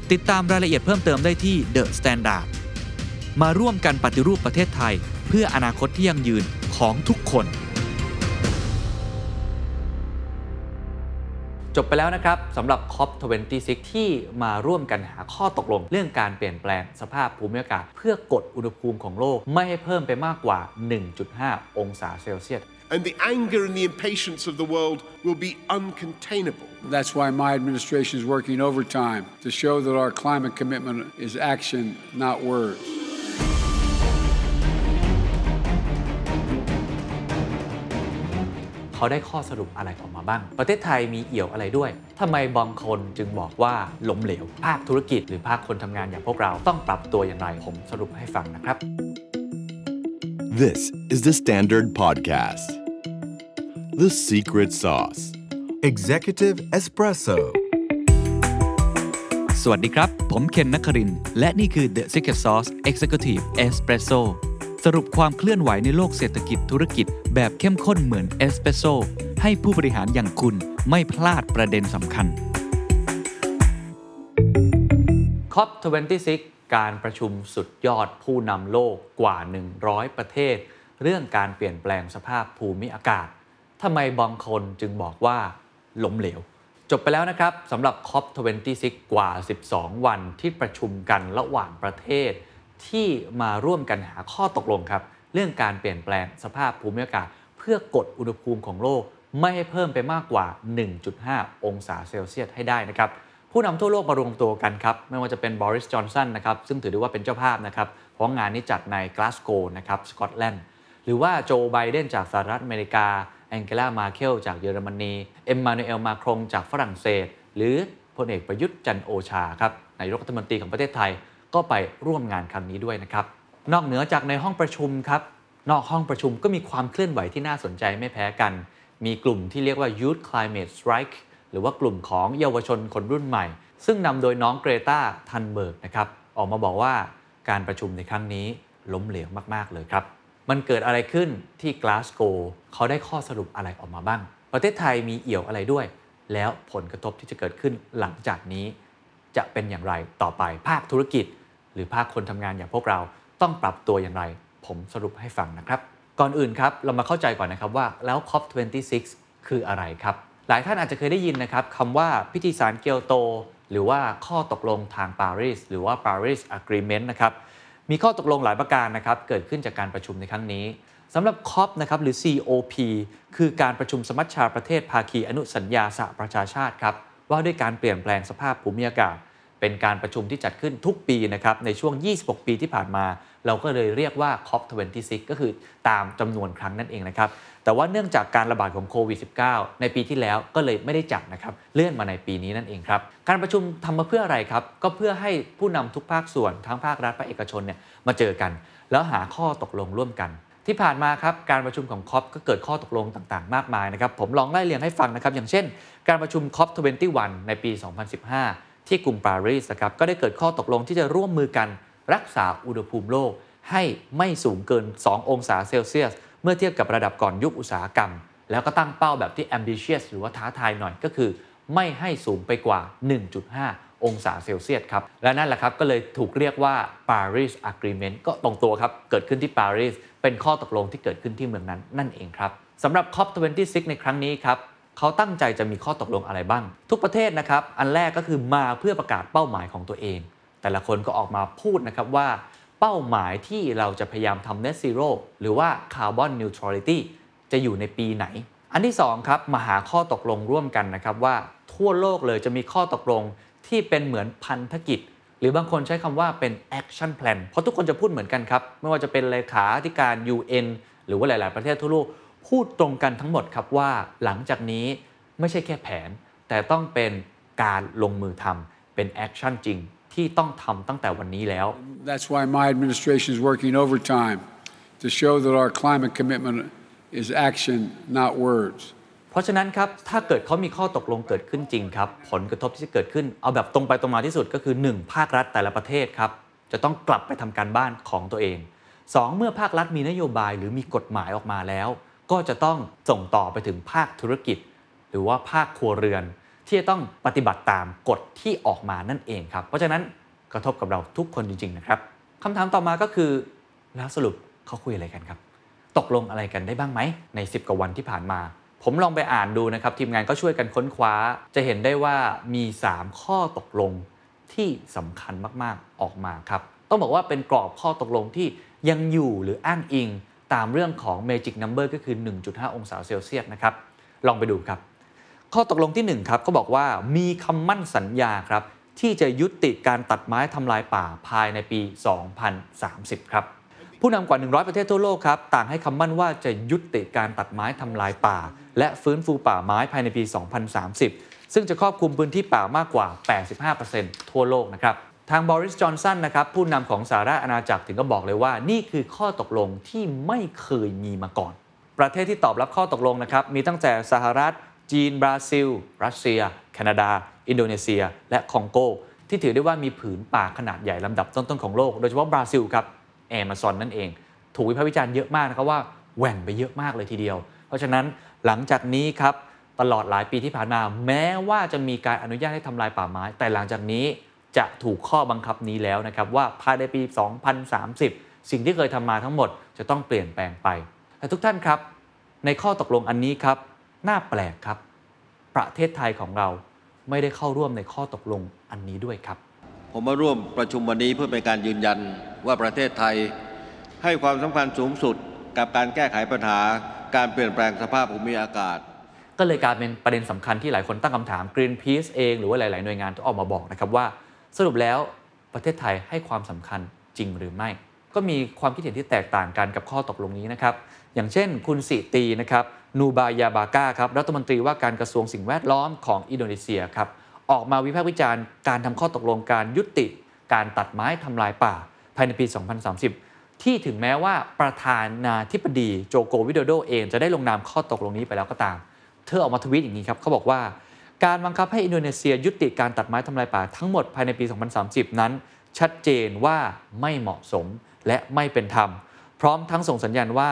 ิ ติดตามรายละเอียดเพิ่มเติมได้ที่ The Standard มาร่วมกันปฏิรูปประเทศไทย เพื่ออนาคตที่ยั่งยืนของทุกคน จบไปแล้วนะครับสำหรับ COP26 ที่มาร่วมกันหาข้อตกลง เรื่องการเปลี่ยนแปลงสภาพภูมิอากาศ เพื่อกดอุณหภูมิของโลก ไม่ให้เพิ่มไปมากกว่า 1.5 องศาเซลเซียส And the anger and the impatience of the world will be uncontainable. That's why my administration is working overtime to show that our climate commitment is action, not words. เขาได้ข้อสรุปอะไรออกมาบ้าง ประเทศไทยมีเอี่ยวอะไรด้วย ทำไมบางคนจึงบอกว่าล้มเหลว ภาคธุรกิจหรือภาคคนทำงานอย่างพวกเราต้องปรับตัวอย่างไร ผมสรุปให้ฟังนะครับ This is the Standard Podcast. The Secret Sauce. Executive Espresso. สวัสดีครับ ผมเคนนักครินทร์และนี่คือ The Secret Sauce Executive Espresso สรุปความเคลื่อนไหวในโลกเศรษฐกิจธุรกิจ แบบเข้มข้นเหมือนเอสเปรสโซให้ผู้บริหารอย่างคุณไม่พลาดประเด็นสำคัญ COP26 การประชุมสุดยอดผู้นำโลกกว่า 100 ประเทศ เรื่องการเปลี่ยนแปลงสภาพภูมิอากาศ ทำไมบางคนจึงบอกว่าล้มเหลว จบไปแล้วนะครับสำหรับ COP26 กว่า 12 วันที่ประชุมกันระหว่างประเทศ ที่มาร่วมกันหาข้อตกลงครับ เรื่องการเปลี่ยนแปลงสภาพภูมิอากาศ เพื่อกดอุณหภูมิของโลกไม่ให้เพิ่มไปมากกว่า 1.5 องศาเซลเซียสให้ได้นะครับผู้นำทั่วโลกมารวมตัวกันครับ ไม่ว่าจะเป็นบริสจอนสันนะครับซึ่งถือได้ว่าเป็นเจ้าภาพนะครับ เพราะงานนี้จัดในกลาสโกนะครับสกอตแลนด์หรือว่าโจไบเดนจากสหรัฐอเมริกา แองเกลามาเคลจากเยอรมนี เอ็มมานูเอลมาครงจากฝรั่งเศส หรือพลเอกประยุทธ์จันโอชาครับนายกรัฐมนตรีของประเทศไทยก็ไปร่วมงานครั้งนี้ด้วยนะครับ นอกเหนือจากในห้องประชุมครับนอกห้องประชุมก็มีความเคลื่อนไหวที่น่าสนใจไม่แพ้กัน มีกลุ่มที่เรียกว่า Youth Climate Strike หรือว่ากลุ่มของเยาวชนคนรุ่นใหม่ ซึ่งนำโดยน้องเกรตาทันเบิร์กนะครับ ออกมาบอกว่าการประชุมในครั้งนี้ล้มเหลวมาก ๆ เลยครับ มันเกิดอะไรขึ้นที่กลาสโกเขาได้ข้อสรุปอะไรออกมาบ้าง ประเทศไทยมีเอี่ยวอะไรด้วย แล้วผลกระทบที่จะเกิดขึ้นหลังจากนี้ จะเป็นอย่างไรต่อไปภาคธุรกิจ หรือภาคคนทำงานอย่างพวกเราต้องปรับตัวอย่างไร ผมสรุปให้ฟังนะครับ ก่อนอื่นครับเรามาเข้าใจก่อนนะครับว่าแล้ว COP26 คืออะไรครับ หลายท่านอาจจะเคยได้ยินนะครับคำว่าพิธีสารเกียวโต หรือว่าข้อตกลงทางปารีสหรือว่า Paris Agreement นะครับ มีข้อตกลงหลายประการนะครับเกิดขึ้นจากการประชุมในครั้งนี้สำหรับ COP นะครับหรือ COP คือการประชุมสมัชชาประเทศภาคีอนุสัญญาสหประชาชาติครับว่าด้วยการเปลี่ยนแปลงสภาพภูมิอากาศ เป็นการประชุมที่จัดขึ้นทุกปีนะครับในช่วง 26 ปีที่ผ่านมา เราก็เลยเรียกว่า COP26 ก็คือตามจำนวนครั้งนั่นเองนะครับ แต่ว่าเนื่องจากการระบาดของโควิด -19 ในปีที่แล้วก็เลยไม่ได้จัดนะครับ เลื่อนมาในปีนี้นั่นเองครับ การประชุมทำมาเพื่ออะไรครับ ก็เพื่อให้ผู้นำทุกภาคส่วนทั้งภาครัฐภาคเอกชนเนี่ยมาเจอกัน แล้วหาข้อตกลงร่วมกันที่ผ่านมาครับการประชุมของคอปก็เกิดข้อตกลงต่างๆ มากมายนะครับผมลองไล่เรียงให้ฟังนะครับ อย่างเช่น การประชุม COP21 ในปี 2015 ที่กรุงปารีสนะครับก็ได้เกิดข้อตกลงที่จะร่วมมือกัน รักษาอุณหภูมิโลกให้ไม่สูงเกิน 2 องศาเซลเซียส เมื่อเทียบกับระดับก่อนยุคอุตสาหกรรม แล้วก็ตั้งเป้าแบบที่ ambitious หรือว่าท้าทายหน่อยก็คือ ไม่ให้สูงไปกว่า 1.5 องศาเซลเซียสครับ และนั่นแหละครับก็เลยถูกเรียกว่า Paris Agreement ก็ตรงตัวครับ เกิดขึ้นที่ปารีสเป็นข้อตกลงที่เกิดขึ้นที่เมืองนั้นนั่นเองครับสำหรับ COP26 ในครั้งนี้ครับเขาตั้งใจจะมีข้อตกลงอะไรบ้าง ทุกประเทศนะครับอันแรกก็คือมาเพื่อประกาศเป้าหมายของตัวเอง แต่ละคนก็ออกมาพูดนะครับว่าเป้าหมายที่เราจะพยายามทำ net zero หรือว่า carbon neutrality จะอยู่ในปีไหน อันที่2ครับมาหาข้อตกลงร่วมกันนะครับว่าทั่วโลกเลยจะมีข้อตกลงที่เป็นเหมือนพันธกิจ หรือบางคนใช้คำว่าเป็น action plan เพราะทุกคนจะพูดเหมือนกันครับ ไม่ว่าจะเป็นเลขาธิการ UN หรือว่าหลาย ๆ ประเทศทั่วโลกพูดตรงกันทั้งหมดครับว่าหลังจากนี้ไม่ใช่แค่แผน แต่ต้องเป็นการลงมือทำเป็น action จริง ที่ต้องทำตั้งแต่วันนี้แล้ว That's why my administration is working overtime to show that our climate commitment is action, not words. เพราะฉะนั้นครับ ถ้าเกิดเขามีข้อตกลงเกิดขึ้นจริงครับ ผลกระทบที่จะเกิดขึ้น เอาแบบตรงไปตรงมาที่สุดก็คือ 1 ภาครัฐแต่ละประเทศครับ จะต้องกลับไปทำการบ้านของตัวเอง 2 เมื่อภาครัฐมีนโยบายหรือมีกฎหมายออกมาแล้ว ก็จะต้องส่งต่อไปถึงภาคธุรกิจ หรือว่าภาคครัวเรือน ที่จะต้องปฏิบัติตามกฎที่ออกมานั่นเองครับ เพราะฉะนั้นกระทบกับเราทุกคนจริง ๆ นะครับคำถามต่อมาก็คือ แล้วสรุปเขาคุยอะไรกันครับ ตกลงอะไรกันได้บ้างไหมใน 10 กว่าวันที่ผ่านมา ผมลองไปอ่านดูนะครับทีมงานก็ช่วยกันค้นคว้า จะเห็นได้ว่ามี 3 ข้อตกลงที่สำคัญมากๆออกมาครับ ต้องบอกว่าเป็นกรอบข้อตกลงที่ยังอยู่หรืออ้างอิง ตามเรื่องของ Magic Number ก็คือ 1.5 องศาเซลเซียสนะครับ ลองไปดูครับ ข้อตกลงที่1ครับก็บอกว่ามีคำมั่นสัญญาครับที่จะยุติการตัดไม้ทำลายป่าภายในปี 2030 ครับผู้นำกว่า 100 ประเทศทั่วโลกครับต่างให้คำมั่นว่าจะยุติการตัดไม้ทำลายป่า และฟื้นฟูป่าไม้ภายในปี 2030 ซึ่งจะครอบคลุมพื้นที่ป่ามากกว่า 85%ทั่วโลกนะครับทางบริส จอนสันนะครับผู้นำของสหราชอาณาจักรถึงก็บอกเลยว่า นี่คือข้อตกลงที่ไม่เคยมีมาก่อน ประเทศที่ตอบรับข้อตกลงนะครับมีตั้งแต่สหรัฐ จีน บราซิล รัสเซีย แคนาดา อินโดนีเซีย และคองโก ที่ถือได้ว่ามีผืนป่าขนาดใหญ่ลำดับต้นๆของโลก โดยเฉพาะบราซิลครับแอมะซอนนั่นเอง ถูกวิพากษ์วิจารณ์เยอะมากนะครับว่าแหว่งไปเยอะมากเลยทีเดียว เพราะฉะนั้นหลังจากนี้ครับตลอดหลายปีที่ผ่านมา แม้ว่าจะมีการอนุญาตให้ทำลายป่าไม้ แต่หลังจากนี้จะถูกข้อบังคับนี้แล้วนะครับว่าภายในปี 2030 สิ่งที่เคยทำมาทั้งหมดจะต้องเปลี่ยนแปลงไปแต่ทุกท่านครับ ในข้อตกลงอันนี้ครับ น่าแปลกครับ ประเทศไทยของเราไม่ได้เข้าร่วมในข้อตกลงอันนี้ด้วยครับ ผมมาร่วมประชุมวันนี้เพื่อเป็นการยืนยันว่าประเทศไทย ให้ความสำคัญสูงสุดกับการแก้ไขปัญหา การเปลี่ยนแปลงสภาพภูมิอากาศ ก็เลยกลายเป็นประเด็นสำคัญที่หลายคนตั้งคำถาม Greenpeace เองหรือว่าหลาย ๆ หน่วยงานก็ออกมาบอกนะครับว่า สรุปแล้วประเทศไทยให้ความสำคัญจริงหรือไม่ ก็มีความคิดเห็นที่แตกต่างกันกับข้อตกลงนี้นะครับ อย่างเช่น คุณสิตีนะครับนูบายาบาก้าครับรัฐมนตรีว่าการกระทรวงสิ่งแวดล้อมของอินโดนีเซียครับออกมาวิพากษ์วิจารณ์การทำข้อตกลงการยุติ การตัดไม้ทำลายป่า ภายในปี 2030 ที่ถึงแม้ว่าประธานาธิบดีโจโกวิโดโดเองจะได้ลงนามข้อตกลงนี้ไปแล้วก็ตาม เธอออกมาทวีตอย่างนี้ครับเขาบอกว่าการบังคับให้อินโดนีเซียยุติการตัดไม้ทำลายป่าทั้งหมดภายในปี 2030 นั้น ชัดเจนว่าไม่เหมาะสมและไม่เป็นธรรม พร้อมทั้งส่งสัญญาณว่า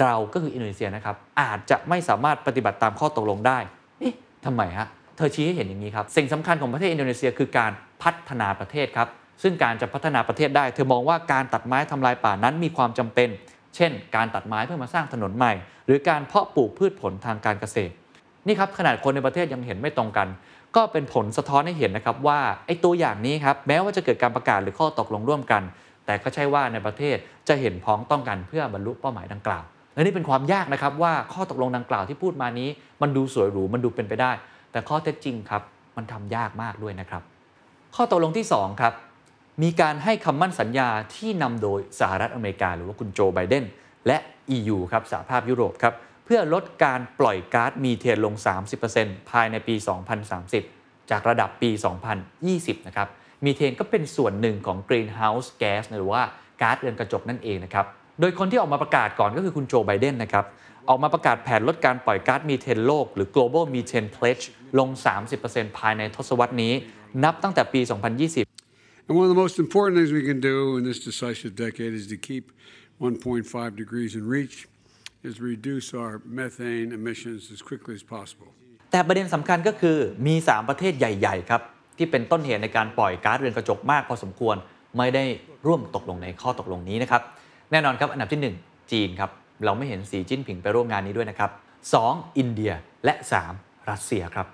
เราก็คืออินโดนีเซียนะครับอาจจะไม่สามารถปฏิบัติตามข้อตกลงได้เอ๊ะทำไมฮะเธอชี้ให้เห็นอย่างนี้ครับสิ่งสำคัญของประเทศอินโดนีเซียคือการพัฒนาประเทศครับซึ่งการจะพัฒนาประเทศได้ เธอมองว่าการตัดไม้ทำลายป่านั้นมีความจำเป็น เช่น การตัดไม้เพื่อมาสร้างถนนใหม่ หรือการเพาะปลูกพืชผลทางการเกษตร นี่ครับขนาดคนในประเทศยังเห็นไม่ตรงกัน ก็เป็นผลสะท้อนให้เห็นนะครับว่าไอ้ตัวอย่างนี้ครับแม้ว่าจะเกิดการประกาศหรือข้อตกลงร่วมกัน แต่ก็ใช่ว่าในประเทศจะเห็นพ้องต้องกันเพื่อบรรลุเป้าหมายดังกล่าว และนี่เป็นความยากนะครับว่าข้อตกลงดังกล่าวที่พูดมานี้ มันดูสวยหรูมันดูเป็นไปได้ แต่ข้อเท็จจริงครับมันทำยากมากด้วยนะครับ ข้อตกลงที่2ครับมีการให้คำมั่นสัญญาที่นำโดยสหรัฐอเมริกา หรือว่าคุณโจไบเดนและ EU ครับสหภาพยุโรปครับเพื่อลดการปล่อยก๊าซมีเทนลง 30%ภายในปี 2030 จากระดับปี 2020 นะครับ มีเทนก็เป็นส่วนหนึ่งของ Greenhouse Gas หรือว่าก๊าซเรือนกระจกนั่นเองนะครับ โดยคนที่ออกมาประกาศก่อนก็คือคุณโจไบเดนนะครับ ออกมาประกาศแผนลดการปล่อยก๊าซมีเทนโลก หรือ global methane pledge ลง 30%ภายในทศวรรษนี้ นับตั้งแต่ปี 2020 And one of the most important things we can do in this decisive decade is to keep 1.5 degrees in reach, is reduce our methane emissions as quickly as possible. แต่ประเด็นสำคัญก็คือมี 3 ประเทศใหญ่ ๆ ครับ ที่เป็นต้นเหตุในการปล่อยก๊าซเรือนกระจกมากพอสมควรไม่ได้ร่วมตกลงในข้อตกลงนี้นะครับ แน่นอนครับอันดับที่ 1 จีนครับเราไม่เห็นสีจิ้นผิงไปร่วมงานนี้ด้วยนะครับ 2. อินเดียและ 3. รัสเซียครับ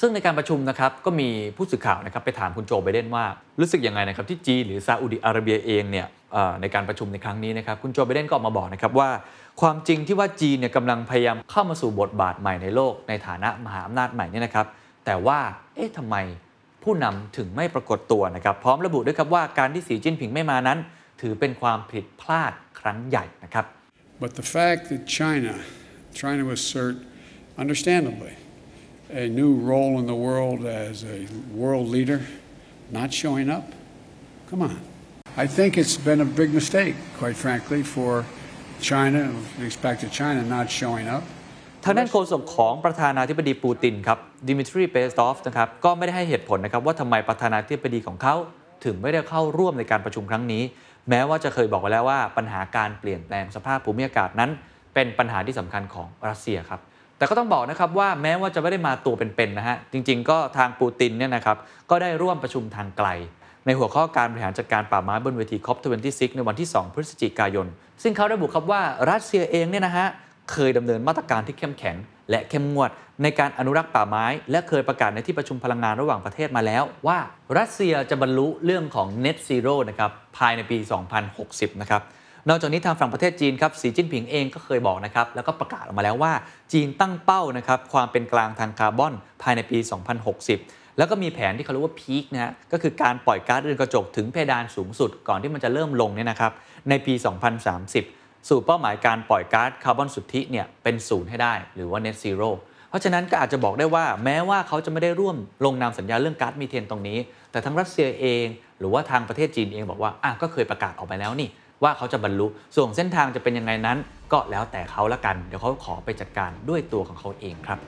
ซึ่งในการประชุมนะครับก็มีผู้สื่อข่าวนะครับไปถามคุณโจไบเดนว่ารู้สึกยังไงนะครับที่จีนหรือซาอุดิอาระเบียเองเนี่ยในการประชุมในครั้งนี้นะครับคุณโจไบเดนก็ออกมาบอกนะครับว่า ความจริงที่ว่าจีนเนี่ยกำลังพยายามเข้ามาสู่บทบาทใหม่ในโลก ในฐานะมหาอำนาจใหม่เนี่ยนะครับแต่ว่าเอ๊ะทำไมผู้นำถึงไม่ปรากฏตัวนะครับพร้อมระบุด้วยครับว่าการที่สีจิ้นผิงไม่มานั้น ถือเป็นความผิดพลาดครั้งใหญ่นะครับ But the fact that China, trying to assert, understandably, a new role in the world as a world leader, not showing up, come on. I think it's been a big mistake, quite frankly, for China, with respect to China not showing up. ทางด้านโฆษกของประธานาธิบดีปูตินครับดิมิทรีเปสตอฟนะครับก็ไม่ได้ให้เหตุผลนะครับว่าทำไมประธานาธิบดีของเขาถึงไม่ได้เข้าร่วมในการประชุมครั้งนี้ แม้ว่าจะเคยบอกไว้แล้วว่าปัญหาการเปลี่ยนแปลงสภาพภูมิอากาศนั้น เป็นปัญหาที่สำคัญของรัสเซียครับแต่ก็ต้องบอกนะครับว่าแม้ว่าจะไม่ได้มาตัวเป็นๆนะฮะจริง ๆ ก็ทางปูตินเนี่ยนะครับก็ได้ร่วมประชุมทางไกล ในหัวข้อการบริหารจัดการป่าไม้บนเวที COP26 ในวันที่ 2 พฤศจิกายน ซึ่งเขาระบุครับว่ารัสเซียเองเนี่ยนะฮะเคยดำเนินมาตรการที่เข้มแข็ง และเข้มงวดในการอนุรักษ์ป่าไม้ และเคยประกาศในที่ประชุมพลังงานระหว่างประเทศมาแล้ว ว่ารัสเซียจะบรรลุเรื่องของ net zero นะครับภายในปี 2060 นะครับนอกจากนี้ทางฝั่งประเทศจีนครับสีจิ้นผิงเองก็เคยบอกนะครับแล้วก็ประกาศออกมาแล้วว่า จีนตั้งเป้านะครับความเป็นกลางทางคาร์บอนภายในปี 2060 แล้วก็มีแผนที่เขาเรียกว่าพีคนะฮะก็คือการปล่อยก๊าซเรือนกระจกถึงเพดานสูงสุดก่อนที่มันจะเริ่มลงเนี่ยนะครับในปี 2030 สู่เป้าหมายการปล่อยก๊าซคาร์บอนสุทธิเนี่ยเป็นศูนย์ให้ได้ หรือว่า net zero เพราะฉะนั้นก็อาจจะบอกได้ว่าแม้ว่าเขาจะไม่ได้ร่วมลงนามสัญญาเรื่องก๊าซมีเทนตรงนี้ แต่ทั้งรัสเซียเอง หรือว่าทางประเทศจีนเองบอกว่าอะก็เคยประกาศออกไปแล้วนี่ว่าเขาจะบรรลุ ส่วนเส้นทางจะเป็นยังไงนั้น ก็แล้วแต่เขาละกัน เดี๋ยวเขาขอไปจัดการด้วยตัวของเขาเองครับ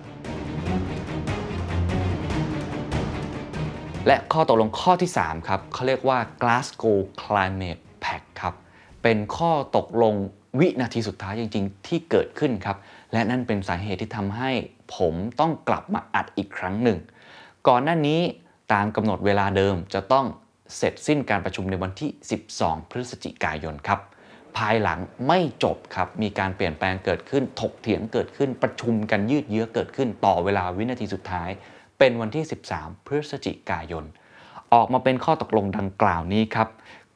และข้อตกลงข้อที่ 3 ครับเขาเรียกว่า Glasgow Climate Pact ครับ เป็นข้อตกลง วินาทีสุดท้ายจริง ๆ ที่เกิดขึ้นครับ และนั่นเป็นสาเหตุที่ทำให้ผมต้องกลับมาอัดอีกครั้งหนึ่ง ก่อนหน้านี้ตามกำหนดเวลาเดิมจะต้องเสร็จสิ้นการประชุมในวันที่ 12 พฤศจิกายนครับ ภายหลังไม่จบครับ มีการเปลี่ยนแปลงเกิดขึ้น ถกเถียงเกิดขึ้น ประชุมกันยืดเยื้อเกิดขึ้น ต่อเวลาวินาทีสุดท้าย เป็นวันที่ 13 พฤศจิกายน ออกมาเป็นข้อตกลงดังกล่าวนี้ครับ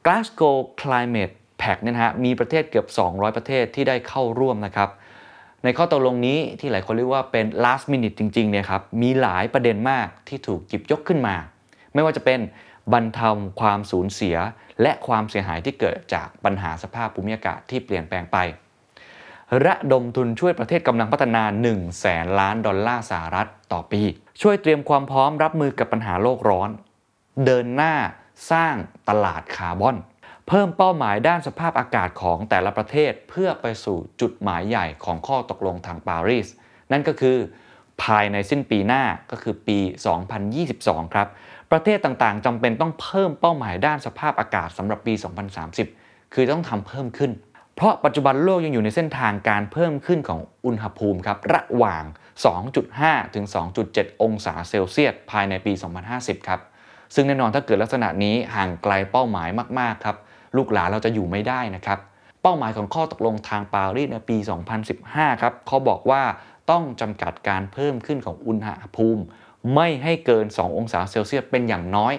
Glasgow Climate Pact เนี่ยฮะมีประเทศเกือบ 200 ประเทศที่ได้เข้าร่วมนะครับในข้อตกลงนี้ที่หลายคนเรียกว่าเป็น last minute จริงๆเนี่ยครับมีหลายประเด็นมากที่ถูกหยิบยกขึ้นมา ไม่ว่าจะเป็นบรรเทาความสูญเสีย และความเสียหายที่เกิดจากปัญหาสภาพภูมิอากาศที่เปลี่ยนแปลงไประดมทุนช่วยประเทศกำลังพัฒนา1แสนล้านดอลลาร์สหรัฐต่อปี ช่วยเตรียมความพร้อมรับมือกับปัญหาโลกร้อน เดินหน้าสร้างตลาดคาร์บอน เพิ่มเป้าหมายด้านสภาพอากาศของแต่ละประเทศเพื่อไปสู่จุดหมายใหญ่ของข้อตกลงทางปารีส นั่นก็คือภายในสิ้นปีหน้าก็คือปี 2022 ครับ ประเทศต่างๆจำเป็นต้องเพิ่มเป้าหมายด้านสภาพอากาศสำหรับปี 2030 คือต้องทำเพิ่มขึ้น เพราะปัจจุบันโลกยังอยู่ในเส้นทางการเพิ่มขึ้นของอุณหภูมิครับระหว่าง 2.5 ถึง 2.7 องศาเซลเซียสภายในปี 2050 ครับ ซึ่งแน่นอนถ้าเกิดลักษณะนี้ห่างไกลเป้าหมายมากๆครับ ลูกหลานเราจะอยู่ไม่ได้นะครับ เป้าหมายของข้อตกลงทางปารีสในปี 2015 ครับเขาบอกว่าต้องจำกัดการเพิ่มขึ้นของอุณหภูมิ ไม่ให้เกิน 2 องศาเซลเซียสเป็นอย่างน้อย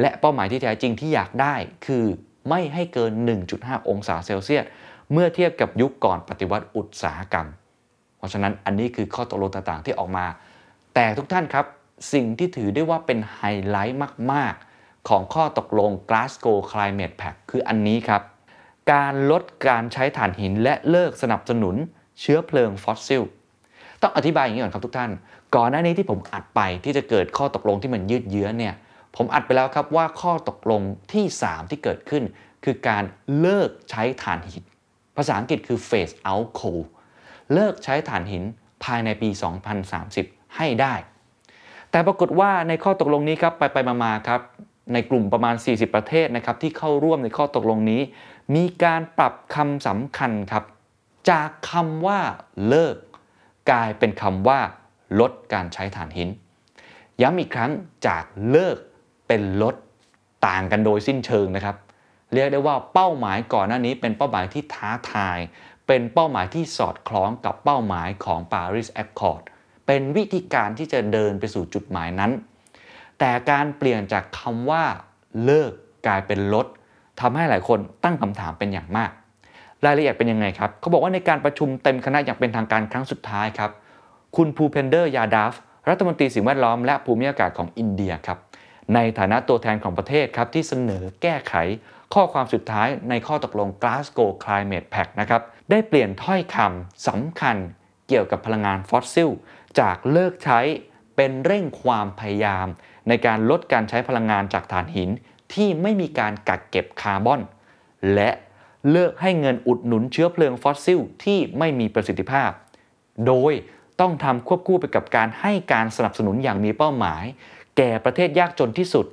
และเป้าหมายที่แท้จริงที่อยากได้คือไม่ให้เกิน 1.5 องศาเซลเซียสเมื่อเทียบกับยุคก่อนปฏิวัติอุตสาหกรรม เพราะฉะนั้นอันนี้คือข้อตกลงต่างๆที่ออกมา แต่ทุกท่านครับสิ่งที่ถือได้ว่าเป็นไฮไลท์มากๆ ของข้อตกลง Glasgow Climate Pact คืออันนี้ครับ การลดการใช้ถ่านหินและเลิกสนับสนุนเชื้อเพลิงฟอสซิล ต้องอธิบายอย่างนี้ก่อนครับทุกท่าน ก่อนหน้านี้ที่ผมอัดไปที่จะเกิดข้อตกลงที่มันยืดเยื้อเนี่ย ผมอัดไปแล้วครับว่าข้อตกลงที่ 3 ที่เกิดขึ้น คือการเลิกใช้ถ่านหิน ภาษาอังกฤษคือ phase out coal เลิกใช้ถ่านหินภายในปี 2030 ให้ได้ แต่ปรากฏว่าในข้อตกลงนี้ครับไปไปมาๆครับ ในกลุ่มประมาณ 40 ประเทศนะครับที่เข้าร่วมในข้อตกลงนี้ มีการปรับคำสำคัญครับ จากคำว่าเลิก กลายเป็นคำว่า ลดการใช้ถ่านหิน ย้ำอีกครั้งจากเลิกเป็นลดต่างกันโดยสิ้นเชิงนะครับ เรียกได้ว่าเป้าหมายก่อนหน้านี้เป็นเป้าหมายที่ท้าทาย เป็นเป้าหมายที่สอดคล้องกับเป้าหมายของ Paris Accord เป็นวิธีการที่จะเดินไปสู่จุดหมายนั้น แต่การเปลี่ยนจากคำว่าเลิกกลายเป็นลดทำให้หลายคนตั้งคำถามเป็นอย่างมาก รายละเอียดเป็นยังไงครับเขาบอกว่าในการประชุมเต็มคณะอย่างเป็นทางการครั้งสุดท้ายครับ คุณภูเพนเดอร์ยาดาฟรัฐมนตรีสิ่งแวดล้อมและภูมิอากาศของอินเดียครับในฐานะตัวแทนของประเทศครับที่เสนอแก้ไข ข้อความสุดท้ายในข้อตกลง Glasgow Climate Pact นะครับได้เปลี่ยนถ้อยคำสำคัญเกี่ยวกับพลังงานฟอสซิล จากเลิกใช้เป็นเร่งความพยายาม ในการลดการใช้พลังงานจากถ่านหินที่ไม่มีการกักเก็บคาร์บอน และเลิกให้เงินอุดหนุนเชื้อเพลิงฟอสซิลที่ไม่มีประสิทธิภาพ โดยต้องทำควบคู่ไปกับการให้การสนับสนุนอย่างมีเป้าหมาย แก่ประเทศยากจนที่สุด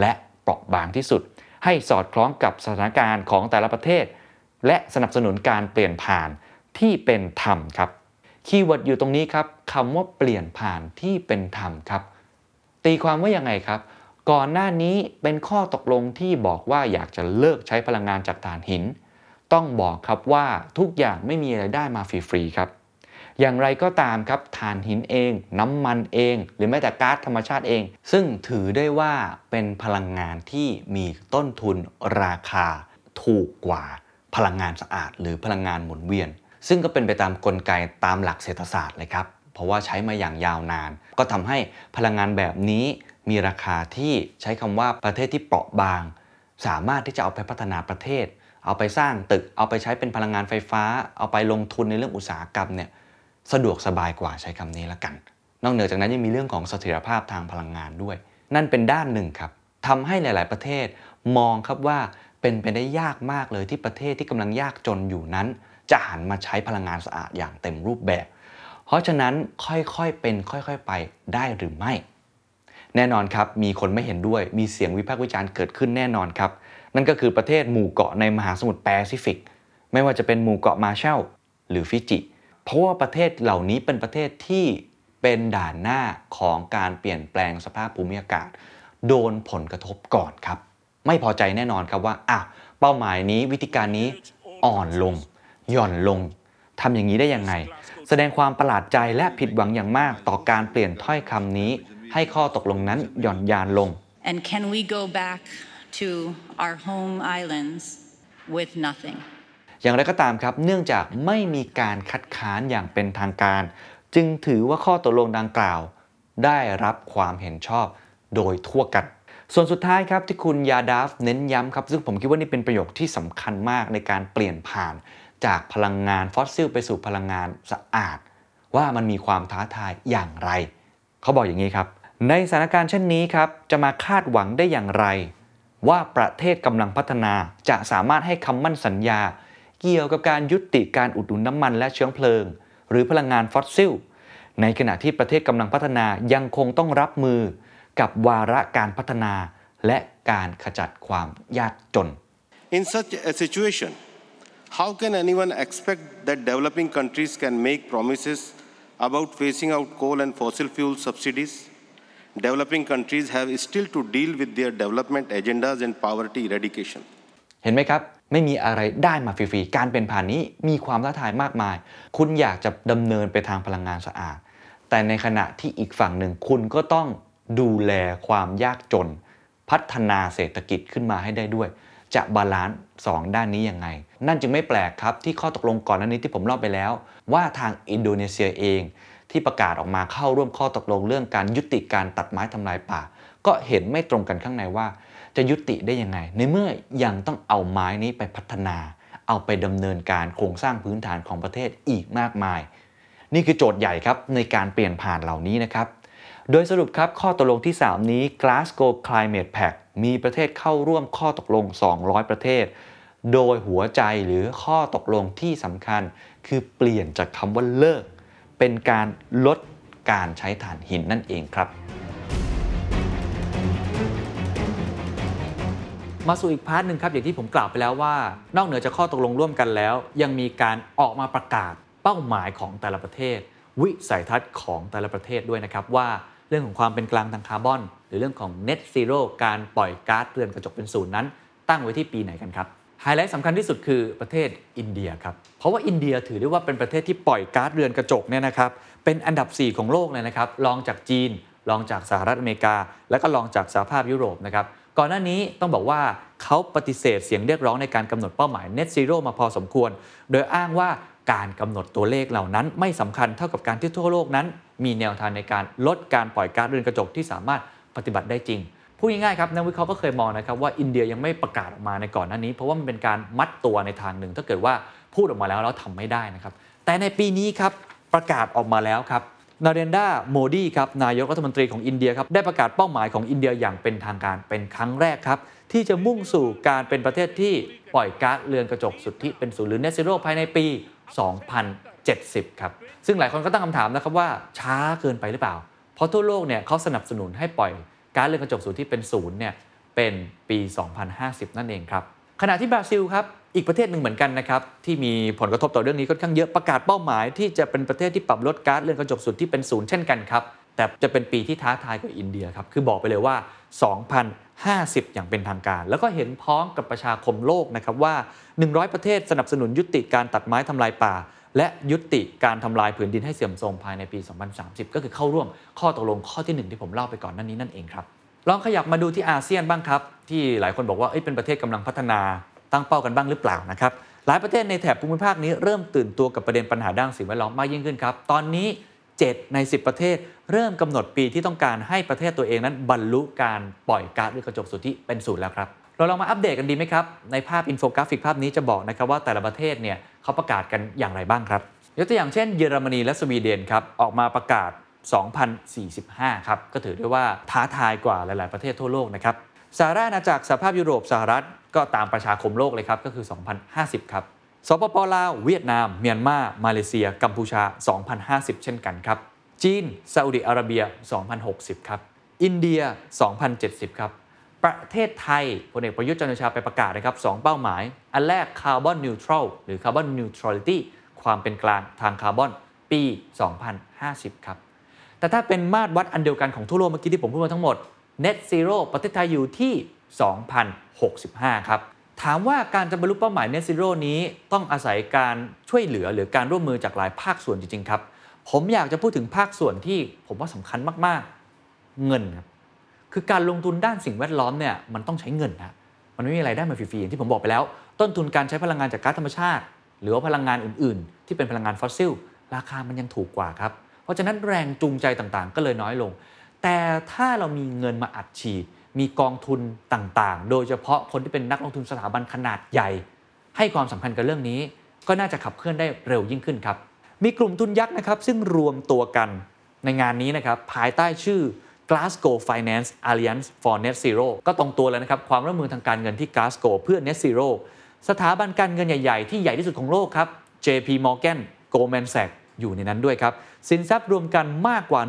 และเปราะบางที่สุด ให้สอดคล้องกับสถานการณ์ของแต่ละประเทศ และสนับสนุนการเปลี่ยนผ่านที่เป็นธรรมครับ keyword อยู่ตรงนี้ครับคำว่าเปลี่ยนผ่านที่เป็นธรรมครับ ตีความว่ายังไงครับ ก่อนหน้านี้เป็นข้อตกลงที่บอกว่าอยากจะเลิกใช้พลังงานจากถ่านหิน ต้องบอกครับว่าทุกอย่างไม่มีอะไรได้มาฟรีๆครับ อย่างไรก็ตามครับถ่านหินเอง น้ำมันเอง หรือแม้แต่ก๊าซธรรมชาติเอง ซึ่งถือได้ว่าเป็นพลังงานที่มีต้นทุนราคาถูกกว่าพลังงานสะอาด หรือพลังงานหมุนเวียน ซึ่งก็เป็นไปตามกลไกตามหลักเศรษฐศาสตร์เลยครับ เพราะว่าใช้มาอย่างยาวนาน ก็ทำให้พลังงานแบบนี้มีราคาที่ใช้คำว่าประเทศที่เปราะบาง สามารถที่จะเอาไปพัฒนาประเทศ เอาไปสร้างตึก เอาไปใช้เป็นพลังงานไฟฟ้า เอาไปลงทุนในเรื่องอุตสาหกรรมเนี่ยสะดวกสบายกว่าใช้คำนี้ละกัน นอกเหนือจากนั้นยังมีเรื่องของเสถียรภาพทางพลังงานด้วย นั่นเป็นด้านหนึ่งครับทำให้หลาย ๆ ประเทศมองครับว่าเป็นไปได้ยากมากเลยที่ประเทศที่กำลังยากจนอยู่นั้น จะหันมาใช้พลังงานสะอาดอย่างเต็มรูปแบบ เพราะฉะนั้นค่อยๆเป็นค่อยๆไปได้หรือไม่ แน่นอนครับมีคนไม่เห็นด้วยมีเสียงวิพากษ์วิจารณ์เกิดขึ้นแน่นอนครับ นั่นก็คือประเทศหมู่เกาะในมหาสมุทรแปซิฟิก ไม่ว่าจะเป็นหมู่เกาะมาร์แชลหรือฟิจิ เพราะว่าประเทศเหล่านี้เป็นประเทศที่เป็นด่านหน้าของการเปลี่ยนแปลงสภาพภูมิอากาศ โดนผลกระทบก่อนครับ ไม่พอใจแน่นอนครับว่าอ้าวเป้าหมายนี้วิธีการนี้อ่อนลง หย่อนลงทำอย่างนี้ได้ยังไง แสดงความประหลาดใจและผิดหวังอย่างมากต่อการเปลี่ยนถ้อยคำนี้ ให้ข้อตกลงนั้นหย่อนยานลง And can we go back to our home islands with nothing? อย่างไรก็ตามครับ เนื่องจากไม่มีการคัดค้านอย่างเป็นทางการ จึงถือว่าข้อตกลงดังกล่าว ได้รับความเห็นชอบโดยทั่วกันส่วนสุดท้ายครับที่คุณยาดาฟเน้นย้ำครับ ซึ่งผมคิดว่านี่เป็นประโยคที่สำคัญมากในการเปลี่ยนผ่าน จากพลังงานฟอสซิลไปสู่พลังงานสะอาด ว่ามันมีความท้าทายอย่างไร เขาบอกอย่างนี้ครับ ในสถานการณ์เช่นนี้ครับ จะมาคาดหวังได้อย่างไร ว่าประเทศกำลังพัฒนาจะสามารถให้คำมั่นสัญญา เกี่ยวกับการยุติการอุดหนุนน้ำมันและเชื้อเพลิง หรือพลังงานฟอสซิลในขณะที่ประเทศกำลังพัฒนายังคงต้องรับมือกับวาระการพัฒนาและการขจัดความยากจน In such a situation, how can anyone expect that developing countries can make promises about phasing out coal and fossil fuel subsidies? Developing countries have still to deal with their development agendas and poverty eradication. เห็นไหมครับ ไม่มีอะไรได้มาฟรีๆ การเป็นผ่านนี้มีความท้าทายมากมาย คุณอยากจะดำเนินไปทางพลังงานสะอาด แต่ในขณะที่อีกฝั่งหนึ่งคุณก็ต้องดูแลความยากจน พัฒนาเศรษฐกิจขึ้นมาให้ได้ด้วย จะ balance สองด้านนี้ยังไง นั่นจึงไม่แปลกครับที่ข้อตกลงก่อนหน้านี้ที่ผมเล่าไปแล้ว ว่าทางอินโดนีเซียเอง ที่ประกาศออกมาเข้าร่วมข้อตกลงเรื่องการยุติการตัดไม้ทำลายป่า ก็เห็นไม่ตรงกันข้างในว่า จะยุติได้ยังไง ในเมื่อยังต้องเอาไม้นี้ไปพัฒนา เอาไปดำเนินการโครงสร้างพื้นฐานของประเทศอีกมากมาย นี่คือโจทย์ใหญ่ครับในการเปลี่ยนผ่านเหล่านี้นะครับโดยสรุปครับข้อตกลงที่ 3 นี้ Glasgow Climate Pact มีประเทศเข้าร่วมข้อตกลง 200 ประเทศ โดยหัวใจหรือข้อตกลงที่สำคัญ คือเปลี่ยนจากคำว่าเลิก เป็นการลดการใช้ถ่านหินนั่นเองครับ มาสู่อีก part หนึ่งครับอย่างที่ผมกล่าวไปแล้วว่า นอกเหนือจากข้อตกลงร่วมกันแล้ว ยังมีการออกมาประกาศเป้าหมายของแต่ละประเทศ วิสัยทัศน์ของแต่ละประเทศด้วยนะครับว่าเรื่องของความเป็นกลางทางคาร์บอน รือเรื่องของ net zero การปล่อยก๊าซเรือนกระจกเป็นศูนย์นั้น ตั้งไว้ที่ปีไหนกันครับไฮไลท์สำคัญที่สุดคือประเทศอินเดียครับเพราะว่าอินเดียถือได้ว่าเป็นประเทศที่ปล่อยก๊าซเรือนกระจกเนี่ยนะครับเป็นอันดับ 4 ของโลกเลยนะครับรองจากจีนรองจากสหรัฐอเมริกา และก็รองจากสหภาพยุโรปนะครับก่อนหน้านี้ต้องบอกว่าเขาปฏิเสธเสียงเรียกร้องในการกำหนดเป้าหมาย net zero มาพอสมควร โดยอ้างว่าการกำหนดตัวเลขเหล่านั้น ไม่สำคัญเท่ากับการที่ทั่วโลกนั้น มีแนวทางในการลดการปล่อยก๊าซเรือนกระจกที่สามารถ ปฏิบัติได้จริง พูดง่ายๆครับนักวิเคราะห์ก็เคยมองนะครับว่าอินเดียยังไม่ประกาศออกมาในก่อนหน้านี้ เพราะว่ามันเป็นการมัดตัวในทางหนึ่ง ถ้าเกิดว่าพูดออกมาแล้วแล้วทำไม่ได้นะครับแต่ในปีนี้ครับประกาศออกมาแล้วครับนาเรนดาโมดีครับนายกรัฐมนตรีของอินเดียครับได้ประกาศเป้าหมายของอินเดียอย่างเป็นทางการเป็นครั้งแรกครับที่จะมุ่งสู่การเป็นประเทศที่ปล่อยก๊าซเรือนกระจกสุทธิเป็นศูนย์หรือ net zero ภายในปี 2070 ครับ ซึ่งหลายคนก็ตั้งคำถามนะครับว่าช้าเกินไปหรือเปล่า เพราะทั่วโลกเนี่ยเขาสนับสนุนให้ปล่อยก๊าซเรือนกระจกสุทธิเป็นศูนย์เนี่ยเป็นปี 2050 นั่นเองครับ ขณะที่บราซิลครับอีกประเทศหนึ่งเหมือนกันนะครับที่มีผลกระทบต่อเรื่องนี้ค่อนข้างเยอะประกาศเป้าหมายที่จะเป็นประเทศที่ปรับลดก๊าซเรือนกระจกสุทธิเป็นศูนย์เช่นกันครับแต่จะเป็นปีที่ท้าทายกว่าอินเดียครับคือบอกไปเลยว่า 2050 อย่างเป็นทางการ แล้วก็เห็นพ้องกับประชาคมโลกนะครับว่า 100 ประเทศสนับสนุนยุติการตัดไม้ทำลายป่า และยุติการทำลายผืนดินให้เสื่อมโทรมภายในปี 2030 ก็คือเข้าร่วมข้อตกลงข้อที่ 1 ที่ผมเล่าไปก่อนหน้านี้นั่นเองครับ ลองขยับมาดูที่อาเซียนบ้างครับ ที่หลายคนบอกว่าเอ้ยเป็นประเทศกำลังพัฒนาตั้งเป้ากันบ้างหรือเปล่านะครับหลายประเทศในแถบภูมิภาคนี้เริ่มตื่นตัวกับประเด็นปัญหาด้านสิ่งแวดล้อมมากยิ่งขึ้นครับตอนนี้ 7 ใน 10 ประเทศ เริ่มกำหนดปีที่ต้องการให้ประเทศตัวเองนั้นบรรลุการปล่อยก๊าซเรือนกระจกสุทธิเป็นศูนย์แล้วครับเราลองมาอัปเดตกันดีไหมครับในภาพอินโฟกราฟิกภาพนี้จะบอกนะครับว่าแต่ละประเทศเนี่ย เขาประกาศกันอย่างไรบ้างครับ ยกตัวอย่างเช่นเยอรมนีและสวีเดนครับออกมาประกาศ 2045 ครับ ก็ถือได้ว่าท้าทายกว่าหลาย ๆ ประเทศทั่วโลกนะครับสหราชอาณาจักรสหภาพยุโรปสหรัฐก็ตามประชาคมโลกเลยครับก็คือ 2050 ครับสปปลาวเวียดนาม เมียนมามาเลเซีย กัมพูชา 2050 เช่นกันครับ จีนซาอุดิอาระเบีย 2060 ครับ อินเดีย 2070 ครับ ประเทศไทยพลเอกประยุทธ์จันทร์โอชาไปประกาศนะครับสองเป้าหมาย อันแรก carbon neutral หรือ carbon neutrality ความเป็นกลางทางคาร์บอนปี 2050 ครับ แต่ถ้าเป็นมาตรวัดอันเดียวกันของทั่วโลกเมื่อกี้ที่ผมพูดมาทั้งหมด Net Zero ประเทศไทยอยู่ที่ 2065 ครับ ถามว่าการจะบรรลุเป้าหมาย Net Zero นี้ต้องอาศัยการช่วยเหลือหรือการร่วมมือจากหลายภาคส่วนจริงๆครับ ผมอยากจะพูดถึงภาคส่วนที่ผมว่าสำคัญมากๆ เงินครับ คือการลงทุนด้านสิ่งแวดล้อมเนี่ยมันต้องใช้เงินนะมันไม่มีอะไรได้มาฟรีๆอย่างที่ผมบอกไปแล้ว ต้นทุนการใช้พลังงานจากก๊าซธรรมชาติ หรือว่าพลังงานอื่นๆ ที่เป็นพลังงานฟอสซิลราคามันยังถูกกว่าครับ เพราะฉะนั้นแรงจูงใจต่างๆ ก็เลยน้อยลง แต่ถ้าเรามีเงินมาอัดฉีด มีกองทุนต่างๆ โดยเฉพาะคนที่เป็นนักลงทุนสถาบันขนาดใหญ่ ให้ความสำคัญกับเรื่องนี้ ก็น่าจะขับเคลื่อนได้เร็วยิ่งขึ้นครับ มีกลุ่มทุนยักษ์นะครับซึ่งรวมตัวกันในงานนี้นะครับภายใต้ชื่อ Glasgow Finance Alliance for Net Zero ก็ตรงตัวเลยนะครับ ความร่วมมือทางการเงินที่ Glasgow เพื่อ Net Zero สถาบันการเงินใหญ่ ๆ ที่ใหญ่ที่สุดของโลกครับ JP Morgan Goldman Sachs อยู่ในนั้นด้วยครับ สินทรัพย์รวมกันมากกว่า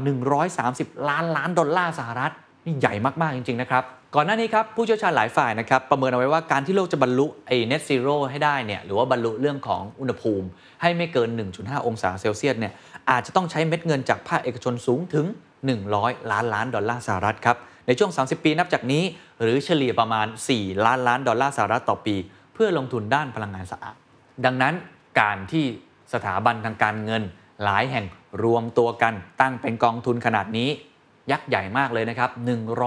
130 ล้านล้านดอลลาร์สหรัฐนี่ใหญ่มาก ๆ จริง ๆ นะครับ ก่อนหน้านี้ครับผู้เชี่ยวชาญหลายฝ่ายนะครับ ประเมินเอาไว้ว่าการที่โลกจะบรรลุไอ้ net zero ให้ได้เนี่ยหรือว่าบรรลุเรื่องของอุณหภูมิ ให้ไม่เกิน 1.5 องศาเซลเซียสเนี่ยอาจจะต้องใช้เม็ดเงินจากภาคเอกชนสูงถึง 100 ล้านล้านดอลลาร์สหรัฐครับในช่วง 30 ปีนับจากนี้ หรือเฉลี่ยประมาณ 4 ล้านล้านดอลลาร์สหรัฐต่อปี เพื่อลงทุนด้านพลังงานสะอาด ดังนั้นการที่สถาบันทางการเงิน หลายแห่งรวมตัวกันตั้งเป็นกองทุนขนาดนี้ ยักษ์ใหญ่มากเลยนะครับ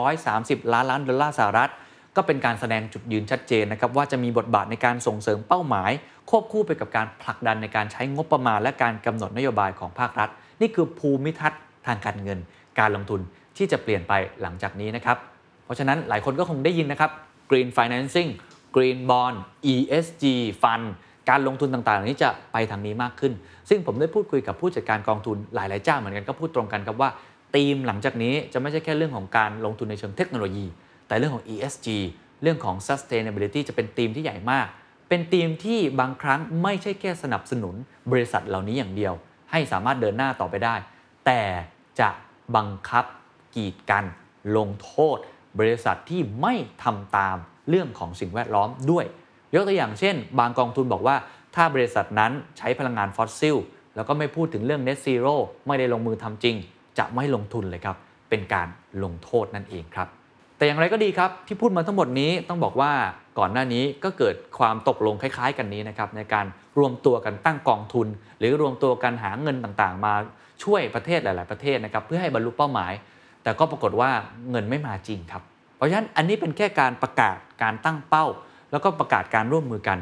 130 ล้านล้านดอลลาร์สหรัฐ ก็เป็นการแสดงจุดยืนชัดเจนนะครับว่าจะมีบทบาทในการส่งเสริมเป้าหมาย ควบคู่ไปกับการผลักดันในการใช้งบประมาณ และการกำหนดนโยบายของภาครัฐ นี่คือภูมิทัศน์ทางการเงิน การลงทุนที่จะเปลี่ยนไปหลังจากนี้นะครับ เพราะฉะนั้นหลายคนก็คงได้ยินนะครับ Green Financing Green Bond ESG Fund การลงทุนต่างๆนี้จะไปทางนี้มากขึ้น ซึ่งผมได้พูดคุยกับผู้จัดการกองทุนหลายๆเจ้าเหมือนกันก็พูดตรงกันครับว่าธีมหลังจากนี้จะไม่ใช่แค่เรื่องของการลงทุนในเชิงเทคโนโลยี แต่เรื่องของ ESG เรื่องของ sustainability จะเป็นธีมที่ใหญ่มาก เป็นธีมที่บางครั้งไม่ใช่แค่สนับสนุนบริษัทเหล่านี้อย่างเดียว ให้สามารถเดินหน้าต่อไปได้ แต่จะ บังคับ กีดกัน ลงโทษ บริษัทที่ไม่ทำตามเรื่องของสิ่งแวดล้อมด้วย ยกตัวอย่างเช่น บางกองทุนบอกว่า ถ้าบริษัทนั้นใช้พลังงานฟอสซิล แล้วก็ไม่พูดถึงเรื่อง net zero ไม่ได้ลงมือทำจริง จะไม่ลงทุนเลยครับ เป็นการลงโทษนั่นเองครับ แต่อย่างไรก็ดีครับที่พูดมาทั้งหมดนี้ต้องบอกว่า ก่อนหน้านี้ก็เกิดความตกลงคล้าย ๆ กันนี้นะครับในการรวมตัวกันตั้งกองทุน หรือรวมตัวกันหาเงินต่างๆ มาช่วยประเทศหลาย ๆ ประเทศนะครับเพื่อให้บรรลุเป้าหมาย แต่ก็ปรากฏว่าเงินไม่มาจริงครับ เพราะฉะนั้นอันนี้เป็นแค่การประกาศการตั้งเป้า แล้วก็ประกาศการร่วมมือกัน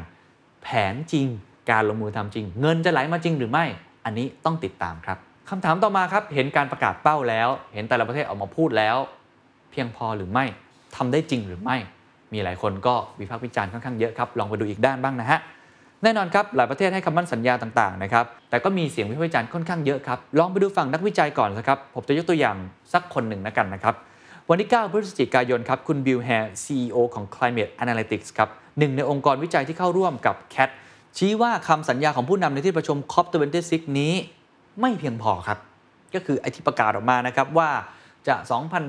แผนจริง การลงมือทำจริง เงินจะไหลมาจริงหรือไม่ อันนี้ต้องติดตามครับคำถามต่อมาครับเห็นการประกาศเป้าแล้ว เห็นแต่ละประเทศออกมาพูดแล้ว เพียงพอหรือไม่ทำได้จริงหรือไม่ มีหลายคนก็วิพากษ์วิจารณ์ค่อนข้างเยอะครับลองไปดูอีกด้านบ้างนะฮะแน่นอนครับหลายประเทศให้คำมั่นสัญญาต่างๆนะครับแต่ก็มีเสียงวิพากษ์วิจารณ์ค่อนข้างเยอะครับลองไปดูฝั่งนักวิจัยก่อนนะครับผมจะยกตัวอย่างสักคนหนึ่งนะกันนะครับวันที่ 9 พฤศจิกายนครับคุณบิลแฮร์ CEO ของ Climate Analytics ครับหนึ่งในองค์กรวิจัยที่เข้าร่วมกับ CAT ชี้ว่าคำสัญญาของผู้นำในที่ประชุม COP26 นี้ไม่เพียงพอครับ ก็คือไอที่ประกาศออกมานะครับว่าจะ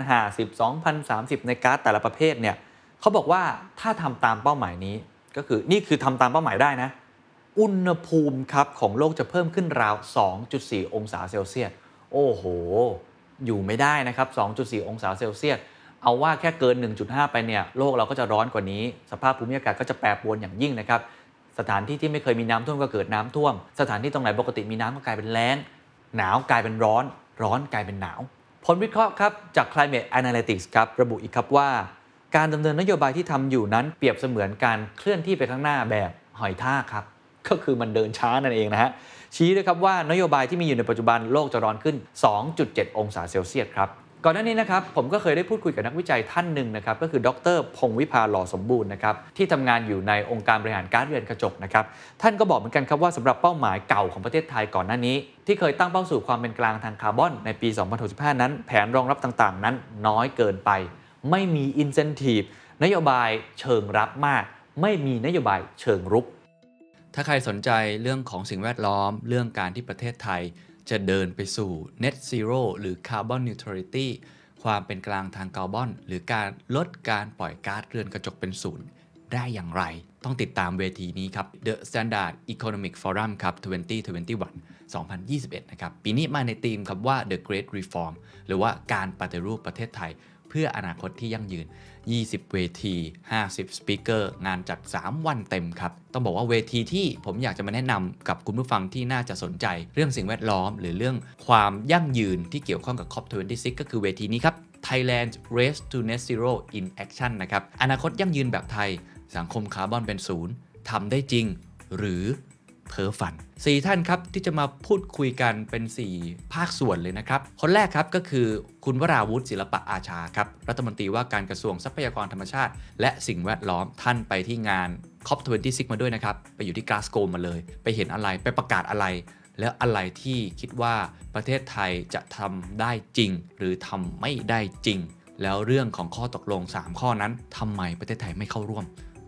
2,050 2,030 ในก๊าซแต่ละประเภทเนี่ย เขาบอกว่าถ้าทำตามเป้าหมายนี้ ก็คือนี่คือทำตามเป้าหมายได้นะ อุณหภูมิครับของโลกจะเพิ่มขึ้นราว 2.4 องศาเซลเซียส โอ้โห อยู่ไม่ได้นะครับ 2.4 องศาเซลเซียส เอาว่าแค่เกิน 1.5 ไปเนี่ย โลกเราก็จะร้อนกว่านี้ สภาพภูมิอากาศก็จะแปรปรวนอย่างยิ่งนะครับ สถานที่ที่ไม่เคยมีน้ำท่วมก็เกิดน้ำท่วม สถานที่ตรงไหนปกติมีน้ำก็กลายเป็นแล้ง หนาวกลายเป็นร้อน ร้อนกลายเป็นหนาว ผลวิเคราะห์ครับจาก Climate Analytics ครับระบุอีกครับว่า การดำเนินนโยบายที่ทำอยู่นั้นเปรียบเสมือนการเคลื่อนที่ไปข้างหน้าแบบหอยทากครับ ก็คือมันเดินช้านั่นเองนะฮะ ชี้ด้วยครับว่านโยบายที่มีอยู่ในปัจจุบันโลกจะร้อนขึ้น 2.7 องศาเซลเซียสครับก่อนหน้านี้นะครับผมก็เคยได้พูดคุยกับนักวิจัยท่านหนึ่งนะครับก็คือดรพงวิภาหล่อสมบูรณ์นะครับที่ทำงานอยู่ในองค์การบริหารกาซเรือนกระจกนะครับท่านก็บอกเหมือนกันครับว่าสำหรับเป้าหมายเก่าของประเทศไทยก่อนหน้านี้ ที่เคยตั้งเป้าสู่ความเป็นกลางทางคาร์บอนในปี 2065 นั้น แผนรองรับต่างๆ นั้นน้อยเกินไป ไม่มีอินเซนティブนโยบายเชิงรับมาก ไม่มีนโยบายเชิงรุก ถ้าใครสนใจเรื่องของสิ่งแวดล้อม เรื่องการที่ประเทศไทย จะเดินไปสู่ net zero หรือ carbon neutrality ความเป็นกลางทางคาร์บอน หรือการลดการปล่อยก๊าซเรือนกระจกเป็นศูนย์ ได้อย่างไร ต้องติดตามเวทีนี้ครับ The Standard Economic Forum ครับ 2021 2021 นะครับ ปีนี้มาในธีมครับว่า The Great Reform หรือว่าการปฏิรูปประเทศไทย เพื่ออนาคตที่ยั่งยืน 20 เวที 50 สปีกเกอร์ งานจัด3วันเต็มครับ ต้องบอกว่าเวทีที่ผมอยากจะมาแนะนำกับคุณผู้ฟังที่น่าจะสนใจ เรื่องสิ่งแวดล้อม หรือเรื่องความยั่งยืนที่เกี่ยวข้องกับ COP26 ก็คือเวทีนี้ครับ Thailand Race to Net Zero in Action นะครับ อนาคตยั่งยืนแบบไทย สังคมคาร์บอนเป็นศูนย์ทำได้จริง หรือ เพ้อฝัน 4 ท่านครับที่จะมาพูดคุยกันเป็น 4 ภาคส่วนเลยนะครับ คนแรกครับก็คือคุณวราวุฒิศิลปะอาชาครับ รัฐมนตรีว่าการกระทรวงทรัพยากรธรรมชาติ และสิ่งแวดล้อมท่านไปที่งาน COP26 มาด้วยนะครับ ไปอยู่ที่กลาสโกมาเลย ไปเห็นอะไรไปประกาศอะไร แล้วอะไรที่คิดว่าประเทศไทยจะทำได้จริง หรือทำไม่ได้จริง แล้วเรื่องของข้อตกลง 3 ข้อนั้นทำไมประเทศไทยไม่เข้าร่วม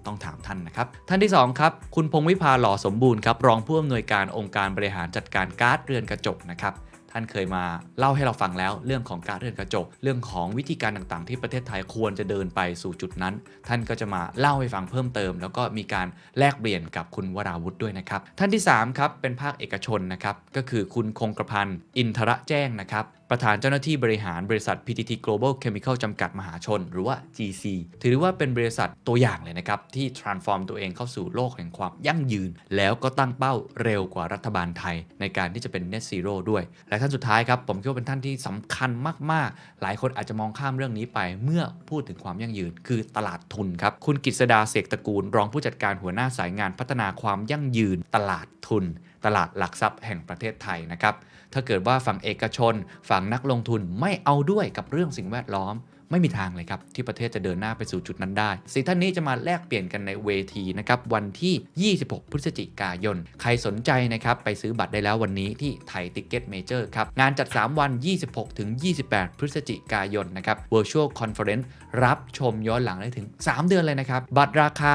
ต้องถามท่านนะครับ ท่านที่2ครับคุณพงวิภาหล่อสมบูรณ์ครับรองผู้อำนวยการองค์การบริหารจัดการก๊าซเรือนกระจกนะครับท่านเคยมาเล่าให้เราฟังแล้วเรื่องของกาซเรือนกระจก เรื่องของวิธีการต่างๆ ที่ประเทศไทยควรจะเดินไปสู่จุดนั้น ท่านก็จะมาเล่าให้ฟังเพิ่มเติม แล้วก็มีการแลกเปลี่ยนกับคุณวราวุฒิด้วยนะครับ ท่านที่3ครับเป็นภาคเอกชนนะครับก็คือคุณคงกระพันอินทระแจ้งนะครับ ประธานเจ้าหน้าที่บริหารบริษัท PTT Global Chemical จำกัดมหาชน หรือว่า GC ถือว่าเป็นบริษัทตัวอย่างเลยนะครับ ที่ transform ตัวเองเข้าสู่โลกแห่งความยั่งยืน แล้วก็ตั้งเป้าเร็วกว่ารัฐบาลไทย ในการที่จะเป็น net zero ด้วย และท่านสุดท้ายครับ ผมคิดว่าเป็นท่านที่สำคัญมาก ๆ หลายคนอาจจะมองข้ามเรื่องนี้ไป เมื่อพูดถึงความยั่งยืน คือตลาดทุนครับคุณกฤษดาเสกตระกูล รองผู้จัดการหัวหน้าสายงานพัฒนาความยั่งยืน ตลาดทุน ตลาดหลักทรัพย์แห่งประเทศไทยนะครับ ถ้าเกิดว่าฝั่งเอกชน ฝั่งนักลงทุนไม่เอาด้วยกับเรื่องสิ่งแวดล้อม ไม่มีทางเลยครับที่ประเทศจะเดินหน้าไปสู่จุดนั้นได้สี่ท่านนี้จะมาแลกเปลี่ยนกันในเวทีนะครับวันที่ 26 พฤศจิกายน ใครสนใจนะครับไปซื้อบัตรได้แล้ววันนี้ที่ Thai Ticket Major ครับ งานจัด 3 วัน 26 ถึง 28 พฤศจิกายนนะครับ Virtual Conference รับชมย้อนหลังได้ถึง 3 เดือนเลยนะครับ บัตรราคา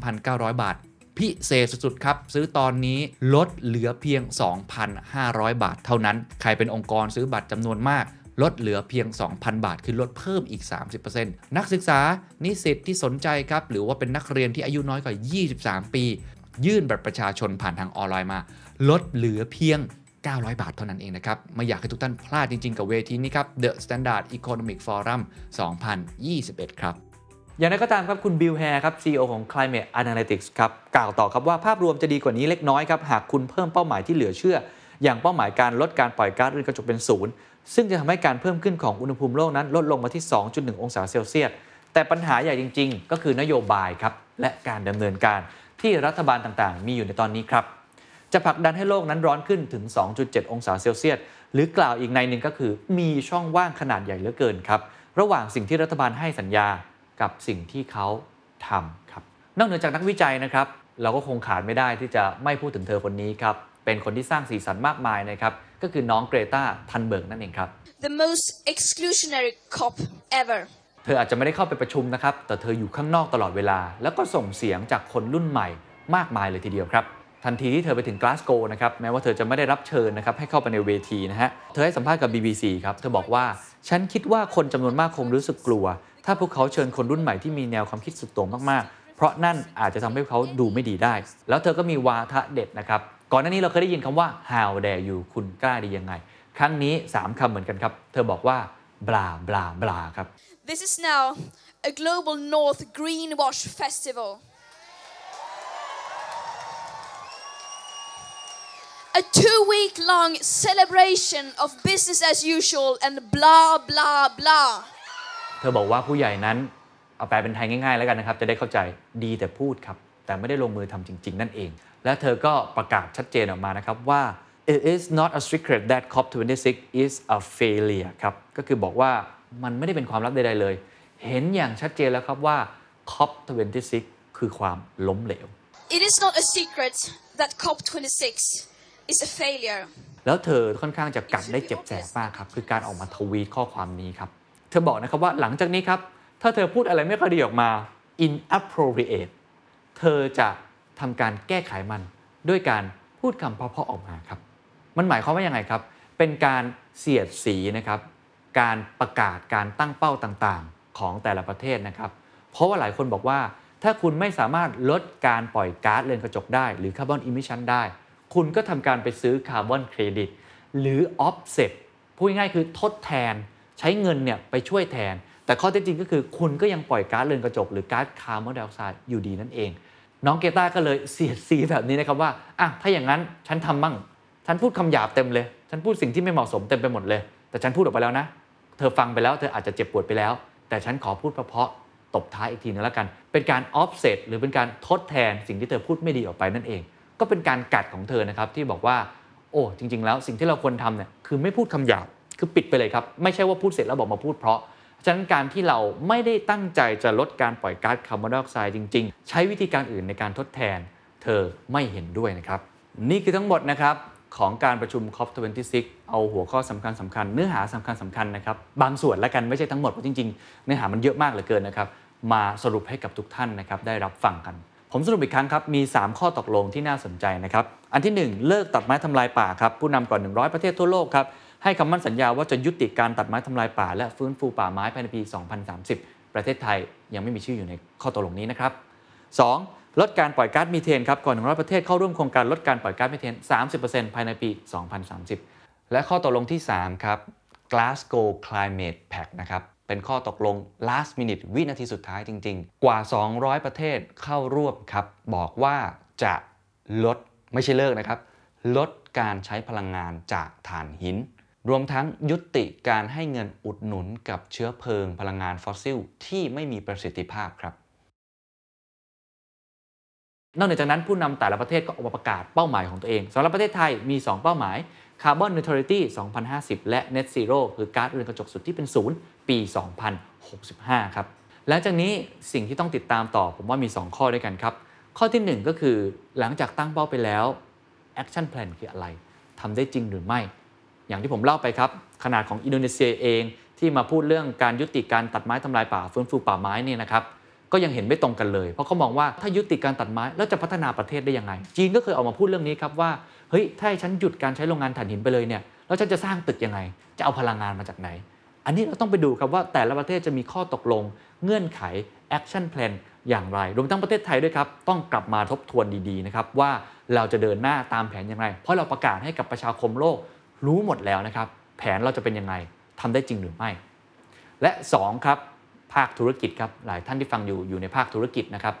3,900 บาท พิเศษสุดๆครับ ซื้อตอนนี้ลดเหลือเพียง 2,500 บาทเท่านั้น ใครเป็นองค์กรซื้อบัตรจำนวนมากลดเหลือเพียง 2,000 บาท คือลดเพิ่มอีก 30%นักศึกษานิสิตที่สนใจครับ หรือว่าเป็นนักเรียนที่อายุน้อยกว่า 23 ปี ยื่นบัตรประชาชนผ่านทางออนไลน์มา ลดเหลือเพียง 900 บาทเท่านั้นเองนะครับ ไม่อยากให้ทุกท่านพลาดจริงๆ กับเวทีนี้ครับ The Standard Economic Forum 2021 ครับ อย่างไรก็ตามครับคุณบิลแฮร์ครับ CEO ของ Climate Analytics ครับกล่าวต่อครับว่าภาพรวมจะดีกว่านี้เล็กน้อยครับ หากคุณเพิ่มเป้าหมายที่เหลือเชื่อ อย่างเป้าหมายการลดการปล่อยก๊าซเรือนกระจกเป็นศูนย์ซึ่งจะทำให้การเพิ่มขึ้นของอุณหภูมิโลกนั้นลดลงมาที่ 2.1 องศาเซลเซียสแต่ปัญหาใหญ่จริง ๆ ก็คือนโยบายครับและการดำเนินการที่รัฐบาลต่างๆ มีอยู่ในตอนนี้ครับจะผลักดันให้โลกนั้นร้อนขึ้นถึง 2.7 องศาเซลเซียสหรือกล่าวอีกในหนึ่งก็คือ มีช่องว่างขนาดใหญ่เหลือเกินครับระหว่างสิ่งที่รัฐบาลให้สัญญา กับสิ่งที่เขาทำครับ นอกเหนือจากนักวิจัยนะครับ เราก็คงขาดไม่ได้ที่จะไม่พูดถึงเธอคนนี้ครับ เป็นคนที่สร้างสีสันมากมายนะครับ ก็คือน้องเกรตาทันเบิร์กนั่นเองครับ the most exclusionary COP ever. เธออาจจะไม่ได้เข้าไปประชุมนะครับ แต่เธออยู่ข้างนอกตลอดเวลา แล้วก็ส่งเสียงจากคนรุ่นใหม่มากมายเลยทีเดียวครับทันทีที่เธอไปถึงกลาสโกนะครับแม้ว่าเธอจะไม่ได้รับเชิญนะครับให้เข้าไปในเวทีนะฮะ เธอให้สัมภาษณ์กับ BBC ครับ เธอบอกว่า ฉันคิดว่าคนจำนวนมากคงรู้สึกกลัว ถ้าพวกเขาเชิญคนรุ่นใหม่ที่มีแนวความคิดสุดโต่งมากๆ เพราะนั่นอาจจะทำให้เขาดูไม่ดีได้ แล้วเธอก็มีวาทะเด็ดนะครับ ก่อนหน้านี้เราเคยได้ยินคำว่า how dare you คุณกล้าดียังไง ครั้งนี้ 3คำเหมือนกันครับ เธอบอกว่า blah blah blah ครับ This is now a global North Greenwash Festival. A two week long celebration of business as usual and blah blah blah. เธอบอกว่าผู้ใหญ่นั้นเอาแปลเป็นไทยง่ายๆ แล้วกันนะครับ จะได้เข้าใจดีแต่พูดครับ แต่ไม่ได้ลงมือทำจริง ๆ นั่นเอง และเธอก็ประกาศชัดเจนออกมานะครับว่า it is not a secret that COP26 is a failure ครับก็คือบอกว่ามันไม่ได้เป็นความลับใดๆเลย เห็นอย่างชัดเจนแล้วครับว่า COP26 คือความล้มเหลว It is not a secret that COP26 is a failure. แล้วเธอค่อนข้างจะกัดได้เจ็บแสบมากครับ คือการออกมาทวีตข้อความนี้ครับเธอบอกนะครับว่าหลังจากนี้ครับ ถ้าเธอพูดอะไรไม่ค่อยดีออกมา inappropriate เธอจะทำการแก้ไขมันด้วยการพูดคำเพาะๆออกมาครับ มันหมายความว่ายังไงครับ เป็นการเสียดสีนะครับ การประกาศการตั้งเป้าต่างๆ ของแต่ละประเทศนะครับ เพราะว่าหลายคนบอกว่า ถ้าคุณไม่สามารถลดการปล่อยก๊าซเรือนกระจกได้ หรือ carbon emission ได้ คุณก็ทำการไปซื้อคาร์บอนเครดิตหรือออฟเซ็ตพูดง่ายๆคือทดแทน ใช้เงินเนี่ยไปช่วยแทน แต่ข้อเท็จจริงก็คือคุณก็ยังปล่อยก๊าซเรือนกระจกหรือก๊าซคาร์บอนไดออกไซด์อยู่ดีนั่นเอง น้องเกรตาก็เลยเสียดสีแบบนี้นะครับว่าอะถ้าอย่างนั้นฉันทำบ้างฉันพูดคำหยาบเต็มเลย ฉันพูดสิ่งที่ไม่เหมาะสมเต็มไปหมดเลย แต่ฉันพูดออกไปแล้วนะ เธอฟังไปแล้วเธออาจจะเจ็บปวดไปแล้ว แต่ฉันขอพูดเพาะๆตบท้ายอีกทีนึงแล้วกัน เป็นการออฟเซตหรือเป็นการทดแทนสิ่งที่เธอพูดไม่ดีออกไปนั่นเอง ก็เป็นการกัดของเธอนะครับที่บอกว่า โอ้ จริง ๆ แล้วสิ่งที่เราควรทำเนี่ยคือไม่พูดคำหยาบ คือปิดไปเลยครับ ไม่ใช่ว่าพูดเสร็จแล้วบอกมาพูดเพราะฉะนั้นการที่เราไม่ได้ตั้งใจจะลดการปล่อยก๊าซคาร์บอนไดออกไซด์จริง ๆ ใช้วิธีการอื่นในการทดแทน เธอไม่เห็นด้วยนะครับ นี่คือทั้งหมดนะครับของการประชุม COP26 เอาหัวข้อสำคัญสคัญเนื้อหาสำคัญสคัญนะครับ บางส่วนละกันไม่ใช่ทั้งหมดเพราะจริงๆ เนื้อหามันเยอะมากเหลือเกินนะครับ มาสรุปให้กับทุกท่านนะครับได้รับฟังกัน ผมสรุปอีกครั้งครับ มี 3 ข้อตกลงที่น่าสนใจนะครับ อันที่ 1 เลิกตัดไม้ทำลายป่าครับผู้นำกว่า 100 ประเทศทั่วโลกครับ ให้คำมั่นสัญญาว่าจะยุติการตัดไม้ทำลายป่า และฟื้นฟูป่าไม้ภายในปี 2030 ประเทศไทยยังไม่มีชื่ออยู่ในข้อตกลงนี้นะครับ 2. ลดการปล่อยก๊าซมีเทนครับก่อน100 ประเทศเข้าร่วมโครงการลดการปล่อยก๊าซมีเทน 30%ภายในปี 2030 และข้อตกลงที่ 3 ครับ Glasgow Climate Pact นะครับเป็นข้อตกลง last minute วินาทีสุดท้ายจริง ๆ กว่า 200 ประเทศเข้าร่วมครับ บอกว่าจะลดไม่ใช่เลิกนะครับ ลดการใช้พลังงานจากถ่านหิน รวมทั้งยุติการให้เงินอุดหนุนกับเชื้อเพลิงพลังงานฟอสซิล ที่ไม่มีประสิทธิภาพครับ นอกจากนั้นผู้นำแต่ละประเทศก็ออกมาประกาศเป้าหมายของตัวเองสำหรับประเทศไทยมี 2 เป้าหมาย Carbon Neutrality 2050 และ Net Zero คือก๊าซเรือนกระจกสุดที่เป็นศูนย์ปี 2065 ครับหลังจากนี้สิ่งที่ต้องติดตามต่อผมว่ามี 2 ข้อด้วยกันครับ ข้อทีหนึ่1 ก็คือหลังจากตั้งเป้าไปแล้ว Action Plan คืออะไรทำได้จริงหรือไม่ อย่างที่ผมเล่าไปครับ ขนาดของอินโดนีเซียเองที่มาพูดเรื่องการยุติการตัดไม้ทำลายป่าฟื้นฟูป่าไม้นี่นะครับก็ยังเห็นไม่ตรงกันเลย เพราะเขามองว่าถ้ายุติการตัดไม้แล้วจะพัฒนาประเทศได้ยังไง จีนก็เคยออกมาพูดเรื่องนี้ครับว่าเฮ้ยถ้าให้ฉันหยุดการใช้โรงงานถ่านหินไปเลยเนี่ยแล้วฉันจะสร้างตึกยังไง จะเอาพลังงานมาจากไหน อันนี้เราต้องไปดูครับว่าแต่ละประเทศจะมีข้อตกลง เงื่อนไข action plan อย่างไร รวมทั้งประเทศไทยด้วยครับ ต้องกลับมาทบทวนดีๆนะครับว่าเราจะเดินหน้าตามแผนอย่างไร เพราะเราประกาศให้กับประชาคมโลก รู้หมดแล้วนะครับ แผนเราจะเป็นยังไงทำได้จริงหรือไม่ และ 2 ครับ ภาคธุรกิจครับ หลายท่านที่ฟังอยู่อยู่ในภาคธุรกิจนะครับ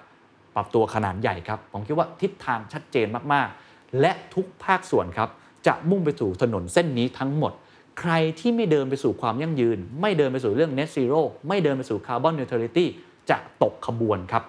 ปรับตัวขนาดใหญ่ครับ ผมคิดว่าทิศทางชัดเจนมากๆ และทุกภาคส่วนครับ จะมุ่งไปสู่ถนนเส้นนี้ทั้งหมด ใครที่ไม่เดินไปสู่ความยั่งยืน ไม่เดินไปสู่เรื่อง net zero ไม่เดินไปสู่ carbon neutrality จะตกขบวนครับ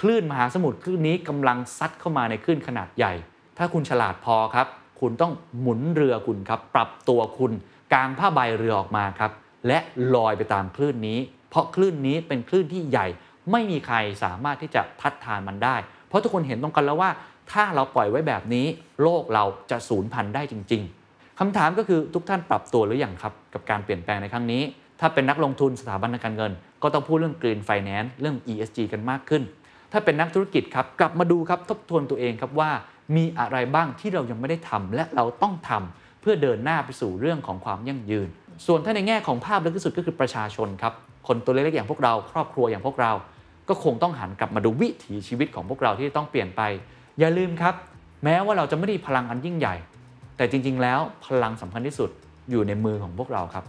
คลื่นมหาสมุทรคลื่นนี้กำลังซัดเข้ามาในคลื่นขนาดใหญ่ ถ้าคุณฉลาดพอครับ คุณต้องหมุนเรือคุณครับ ปรับตัวคุณกางผ้าใบเรือออกมาครับ และลอยไปตามคลื่นนี้ เพราะคลื่นนี้เป็นคลื่นที่ใหญ่ ไม่มีใครสามารถที่จะทัดทานมันได้ เพราะทุกคนเห็นตรงกันแล้วว่า ถ้าเราปล่อยไว้แบบนี้ โลกเราจะสูญพันธุ์ได้จริง ๆคำถามก็คือทุกท่านปรับตัวหรืออยังครับ กับการเปลี่ยนแปลงในครั้งนี้ ถ้าเป็นนักลงทุนสถาบันการเงิน ก็ต้องพูดเรื่อง Green Finance เรื่อง ESG กันมากขึ้น ถ้าเป็นนักธุรกิจครับกลับมาดูครับทบทวนตัวเองครับว่า มีอะไรบ้างที่เรายังไม่ได้ทำและเราต้องทำเพื่อเดินหน้าไปสู่เรื่องของความยั่งยืน ส่วนถ้าในแง่ของภาพลึกที่สุดก็คือประชาชนครับคนตัวเล็กๆอย่างพวกเรา ครอบครัวอย่างพวกเรา ก็คงต้องหันกลับมาดูวิถีชีวิตของพวกเราที่ต้องเปลี่ยนไป อย่าลืมครับ แม้ว่าเราจะไม่ได้พลังอันยิ่งใหญ่ แต่จริง ๆ แล้วพลังสำคัญที่สุดอยู่ในมือของพวกเราครับ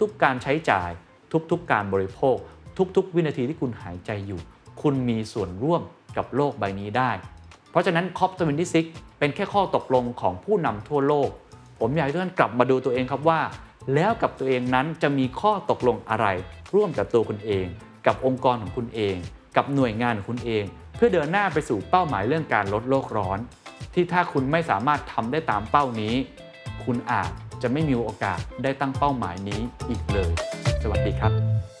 ทุกๆการใช้จ่าย ทุกๆ การบริโภค ทุกๆ วินาทีที่คุณหายใจอยู่ คุณมีส่วนร่วมกับโลกใบนี้ได้ เพราะฉะนั้น COP26 เป็นแค่ข้อตกลงของผู้นำทั่วโลก ผมอยากให้ทุกท่านกลับมาดูตัวเองครับว่า แล้วกับตัวเองนั้นจะมีข้อตกลงอะไร ร่วมกับตัวคุณเอง กับองค์กรของคุณเอง กับหน่วยงานของคุณเอง เพื่อเดินหน้าไปสู่เป้าหมายเรื่องการลดโลกร้อน ที่ถ้าคุณไม่สามารถทำได้ตามเป้านี้ คุณอาจจะไม่มีโอกาสได้ตั้งเป้าหมายนี้อีกเลย สวัสดีครับ